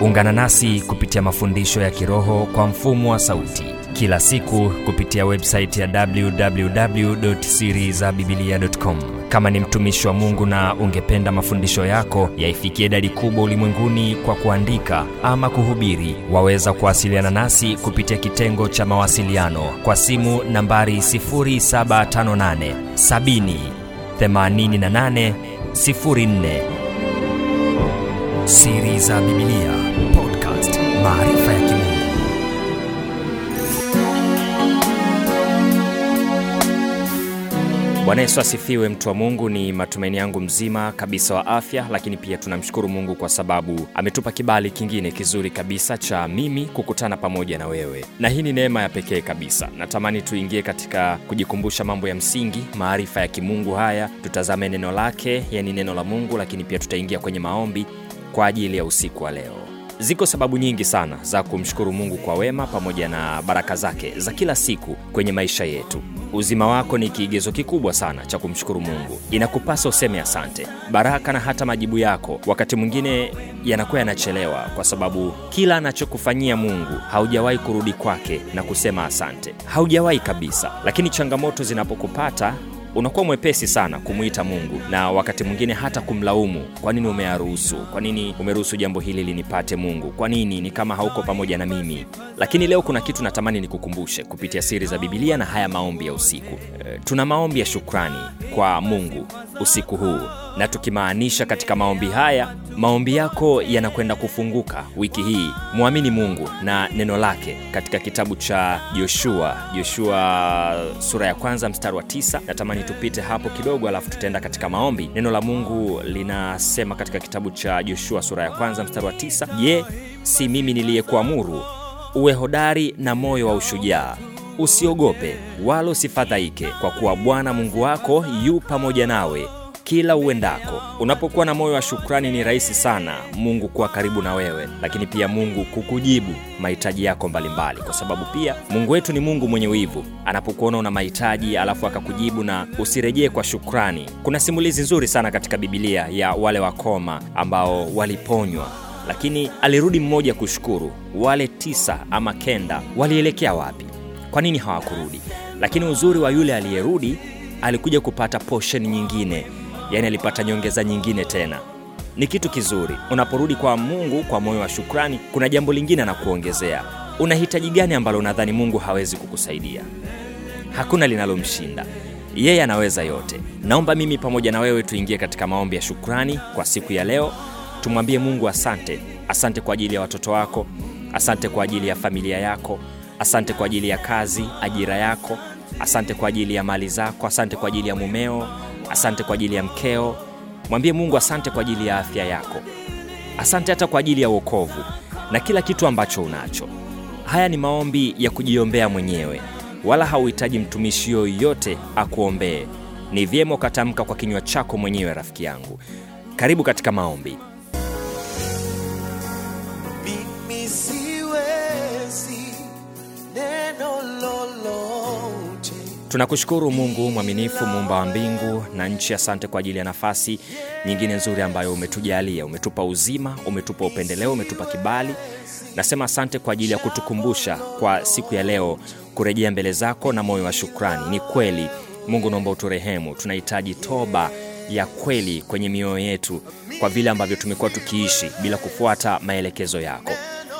ungana nasi kupitia mafundisho ya kiroho kwa mfumo wa sauti. Kila siku kupitia websaiti ya www.sirizabibilia.com kama ni mtumishi wa mungu na ungependa mafundisho yako yaifikie idadi kubwa ulimwenguni kwa kuandika ama kuhubiri waweza kuwasiliana nasi kupitia kitengo cha mawasiliano kwa simu nambari 758 70 88 04 siri za bibilia podcast maarifa ya kimungu. Bwana yesu asifiwe mtu wa mungu. Ni matumaini yangu mzima kabisa wa afya lakini pia tunamshukuru mungu kwa sababu ametupa kibali kingine kizuri kabisa cha mimi kukutana pamoja na wewe. Na hii ni neema ya pekee kabisa. Natamani tuingie katika kujikumbusha mambo ya msingi maarifa ya kimungu haya. Tutazame neno lake yani neno la mungu lakini pia tutaingia kwenye maombi kwa ajili ya usiku wa leo. Ziko sababu nyingi sana za kumshukuru mungu kwa wema pamoja na baraka zake za kila siku kwenye maisha yetu. Uzima wako ni kiigezo kikubwa sana cha kumshukuru mungu. Inakupasa useme asante. Baraka na hata majibu yako wakati mwingine yanakuwa yanachelewa kwa sababu kila anachokufanyia mungu haujawahi kurudi kwake na kusema asante. Haujawahi kabisa. Lakini changamoto zinapokupata unakuwa mwepesi sana kumwita mungu na wakati mwingine hata kumlaumu. Kwa nini umeyaruhusu? Kwa nini umeruhusu jambo hili linipate mungu? Kwa nini ni kama hauko pamoja na mimi? Lakini leo kuna kitu natamani nikukumbushe kupitia siri za bibilia na haya maombi ya usiku. E, tuna maombi ya shukrani kwa mungu usiku huu na tukimaanisha katika maombi haya maombi yako yanakwenda kufunguka wiki hii. Mwamini mungu na neno lake katika kitabu cha joshua joshua sura ya kwanza mstari wa tisa. Natamani tupite hapo kidogo alafu tutaenda katika maombi. Neno la mungu linasema katika kitabu cha joshua sura ya kwanza mstari wa tisa je si mimi niliyekuamuru? Uwe hodari na moyo wa ushujaa. Usiogope wala usifadhaike kwa kuwa bwana mungu wako yu pamoja nawe kila uendako. Unapokuwa na moyo wa shukrani ni rahisi sana mungu kuwa karibu na wewe. Lakini pia mungu kukujibu mahitaji yako mbalimbali. Kwa sababu pia mungu wetu ni mungu mwenye wivu. Anapokuona una mahitaji alafu akakujibu na usirejee kwa shukrani. Kuna simulizi nzuri sana katika bibilia ya wale wakoma ambao waliponywa. Lakini alirudi mmoja kushukuru. Wale tisa ama kenda walielekea wapi? Kwa nini hawakurudi? Lakini uzuri wa yule aliyerudi alikuja kupata poshen nyingine yaani alipata nyongeza nyingine tena. Ni kitu kizuri. Unaporudi kwa mungu kwa moyo wa shukrani kuna jambo lingine anakuongezea. Una hitaji gani ambalo unadhani mungu hawezi kukusaidia? Hakuna linalomshinda. Yeye anaweza yote. Naomba mimi pamoja na wewe tuingie katika maombi ya shukrani kwa siku ya leo. Tumwambie mungu asante. Asante kwa ajili ya watoto wako. Asante kwa ajili ya familia yako. Asante kwa ajili ya kazi ajira yako. Asante kwa ajili ya mali zako. Asante kwa ajili ya mumeo asante kwa ajili ya mkeo. Mwambie mungu asante kwa ajili ya afya yako. Asante hata kwa ajili ya uokovu na kila kitu ambacho unacho. Haya ni maombi ya kujiombea mwenyewe wala hauhitaji mtumishi yoyote akuombee. Ni vyema ukatamka kwa kinywa chako mwenyewe rafiki yangu. Karibu katika maombi tunakushukuru mungu mwaminifu muumba wa mbingu na nchi. Asante kwa ajili ya nafasi nyingine nzuri ambayo umetujalia. Umetupa uzima umetupa upendeleo umetupa kibali. Nasema asante kwa ajili ya kutukumbusha kwa siku ya leo kurejea mbele zako na moyo wa shukrani. Ni kweli mungu naomba uturehemu. Tunahitaji toba ya kweli kwenye mioyo yetu kwa vile ambavyo tumekuwa tukiishi bila kufuata maelekezo yako.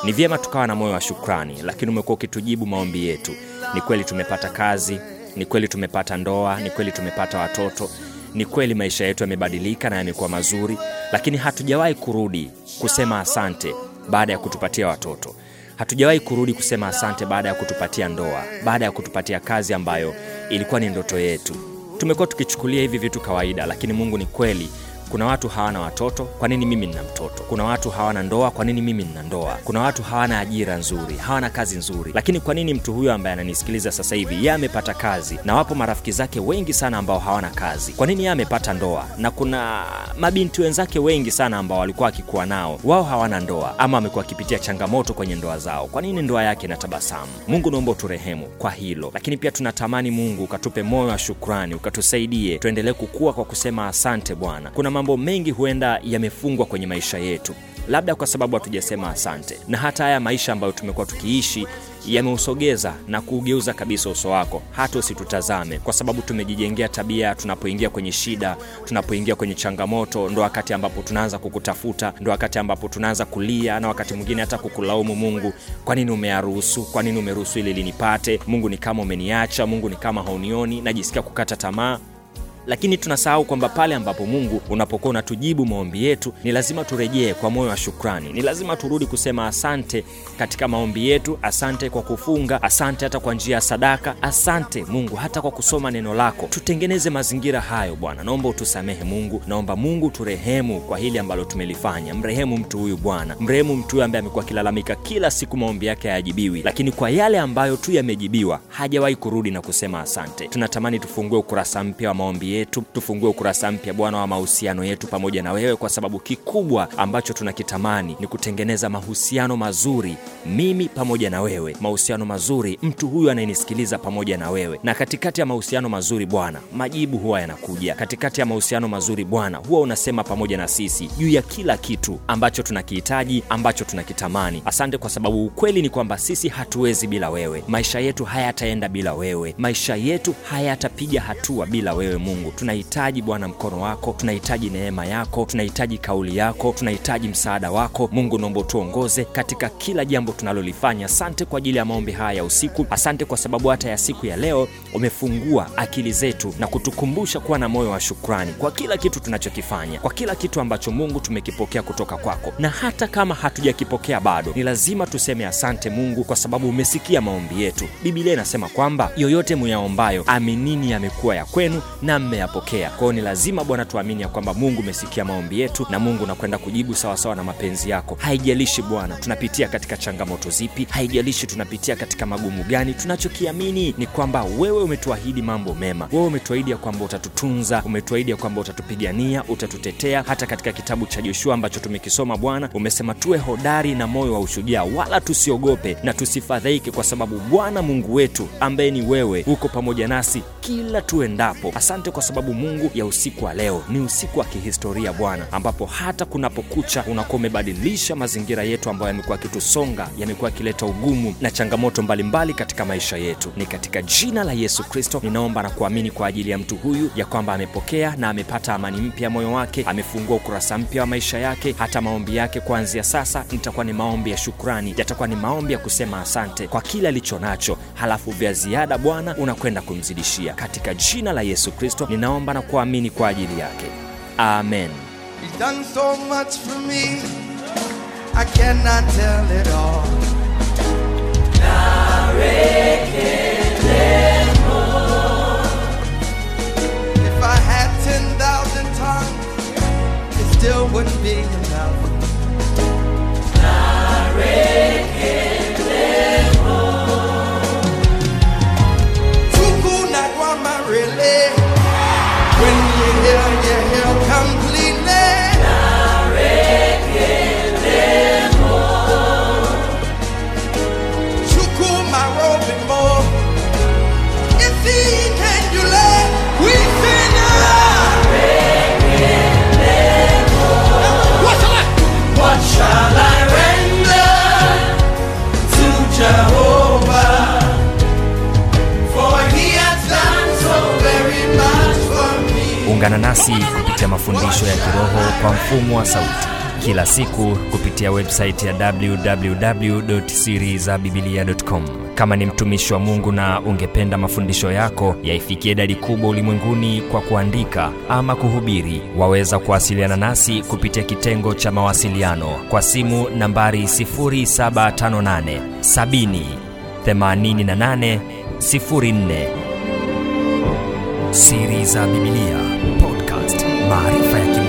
Ni vyema tukawa na moyo wa shukrani lakini umekuwa ukitujibu maombi yetu. Ni kweli tumepata kazi ni kweli tumepata ndoa ni kweli tumepata watoto ni kweli maisha yetu yamebadilika na yamekuwa mazuri lakini hatujawahi kurudi kusema asante baada ya kutupatia watoto. Hatujawahi kurudi kusema asante baada ya kutupatia ndoa baada ya kutupatia kazi ambayo ilikuwa ni ndoto yetu. Tumekuwa tukichukulia hivi vitu kawaida lakini mungu ni kweli kuna watu hawana watoto kwa nini mimi nina mtoto? Kuna watu hawana ndoa kwa nini mimi nina ndoa? Kuna watu hawana ajira nzuri hawana kazi nzuri. Lakini kwa nini mtu huyo ambaye ananisikiliza sasa hivi yeye amepata kazi? Na wapo marafiki zake wengi sana ambao hawana kazi. Kwa nini yeye amepata ndoa? Na kuna mabinti wenzake wengi sana ambao walikuwa akikuwa nao wao hawana ndoa ama amekuwa wakipitia changamoto kwenye ndoa zao. Kwa nini ndoa yake na tabasamu? Mungu naomba uturehemu kwa hilo. Lakini pia tunatamani mungu ukatupe moyo wa shukrani ukatusaidie tuendelee kukua kwa kusema asante bwana. Kuna mambo mengi huenda yamefungwa kwenye maisha yetu labda kwa sababu hatujasema asante. Na hata haya maisha ambayo tumekuwa tukiishi yameusogeza na kuugeuza kabisa uso wako. Hata usitutazame kwa sababu tumejijengea tabia tunapoingia kwenye shida tunapoingia kwenye changamoto ndo wakati ambapo tunaanza kukutafuta ndo wakati ambapo tunaanza kulia na wakati mwingine hata kukulaumu mungu. Kwa nini umeyaruhusu kwa nini umeruhusu ili linipate? Mungu ni kama umeniacha mungu ni kama haunioni najisikia kukata tamaa lakini tunasahau kwamba pale ambapo mungu unapokuwa unatujibu maombi yetu ni lazima turejee kwa moyo wa shukrani. Ni lazima turudi kusema asante katika maombi yetu asante kwa kufunga asante hata kwa njia ya sadaka asante mungu hata kwa kusoma neno lako. Tutengeneze mazingira hayo bwana. Naomba utusamehe mungu. Naomba mungu turehemu kwa hili ambalo tumelifanya. Mrehemu mtu huyu bwana. Mrehemu mtu huyu ambaye amekuwa akilalamika kila siku maombi yake hayajibiwi. Lakini kwa yale ambayo tu yamejibiwa hajawahi kurudi na kusema asante. Tunatamani tufungue ukurasa mpya wa maombi yetu tufungue ukurasa mpya bwana wa mahusiano yetu pamoja na wewe kwa sababu kikubwa ambacho tunakitamani ni kutengeneza mahusiano mazuri mimi pamoja na wewe. Mahusiano mazuri mtu huyu anayenisikiliza pamoja na wewe. Na katikati ya mahusiano mazuri bwana majibu huwa yanakuja. Katikati ya mahusiano mazuri bwana huwa unasema pamoja na sisi juu ya kila kitu ambacho tunakihitaji ambacho tunakitamani. Asante kwa sababu ukweli ni kwamba sisi hatuwezi bila wewe. Maisha yetu hayataenda bila wewe. Maisha yetu hayatapiga hatua bila wewe mungu tunahitaji bwana mkono wako tunahitaji neema yako tunahitaji kauli yako tunahitaji msaada wako. Mungu naomba tuongoze katika kila jambo tunalolifanya. Asante kwa ajili ya maombi haya ya usiku. Asante kwa sababu hata ya siku ya leo umefungua akili zetu na kutukumbusha kuwa na moyo wa shukrani kwa kila kitu tunachokifanya kwa kila kitu ambacho mungu tumekipokea kutoka kwako. Na hata kama hatujakipokea bado ni lazima tuseme asante mungu kwa sababu umesikia maombi yetu. Bibilia inasema kwamba yoyote muyaombayo aminini yamekuwa ya kwenu na mmeyapokea. Kwao ni lazima bwana tuamini ya kwamba mungu umesikia maombi yetu na mungu unakwenda kujibu sawasawa na mapenzi yako. Haijalishi bwana tunapitia katika changamoto zipi? Haijalishi tunapitia katika magumu gani? Tunachokiamini ni kwamba wewe umetuahidi mambo mema. Wewe umetuahidi ya kwamba utatutunza umetuahidi ya kwamba utatupigania utatutetea. Hata katika kitabu cha joshua ambacho tumekisoma bwana umesema tuwe hodari na moyo wa ushujaa wala tusiogope na tusifadhaike kwa sababu bwana mungu wetu ambaye ni wewe uko pamoja nasi kila tuendapo. Asante kwa sababu mungu ya usiku wa leo ni usiku wa kihistoria bwana ambapo hata kunapokucha unakuwa umebadilisha mazingira yetu ambayo yamekuwa yakitusonga yamekuwa yakileta ugumu na changamoto mbalimbali mbali katika maisha yetu. Ni katika jina la yesu kristo ninaomba na kuamini kwa ajili ya mtu huyu ya kwamba amepokea na amepata amani mpya moyo wake amefungua ukurasa mpya wa maisha yake. Hata maombi yake kuanzia sasa nitakuwa ni maombi ya shukrani yatakuwa ni maombi ya kusema asante kwa kile alicho nacho halafu vya ziada bwana unakwenda kumzidishia katika jina la yesu kristo ninaomba na kuamini kwa ajili yake. Amen. Still wouldn't so ungana nasi kupitia mafundisho ya kiroho kwa mfumo wa sauti kila siku kupitia websaiti ya www.sirizabibilia.com kama ni mtumishi wa mungu na ungependa mafundisho yako yaifikie idadi kubwa ulimwenguni kwa kuandika ama kuhubiri waweza kuwasiliana nasi kupitia kitengo cha mawasiliano kwa simu nambari 758 70 88 04 siri za bibilia podcast maarifa ya kimungu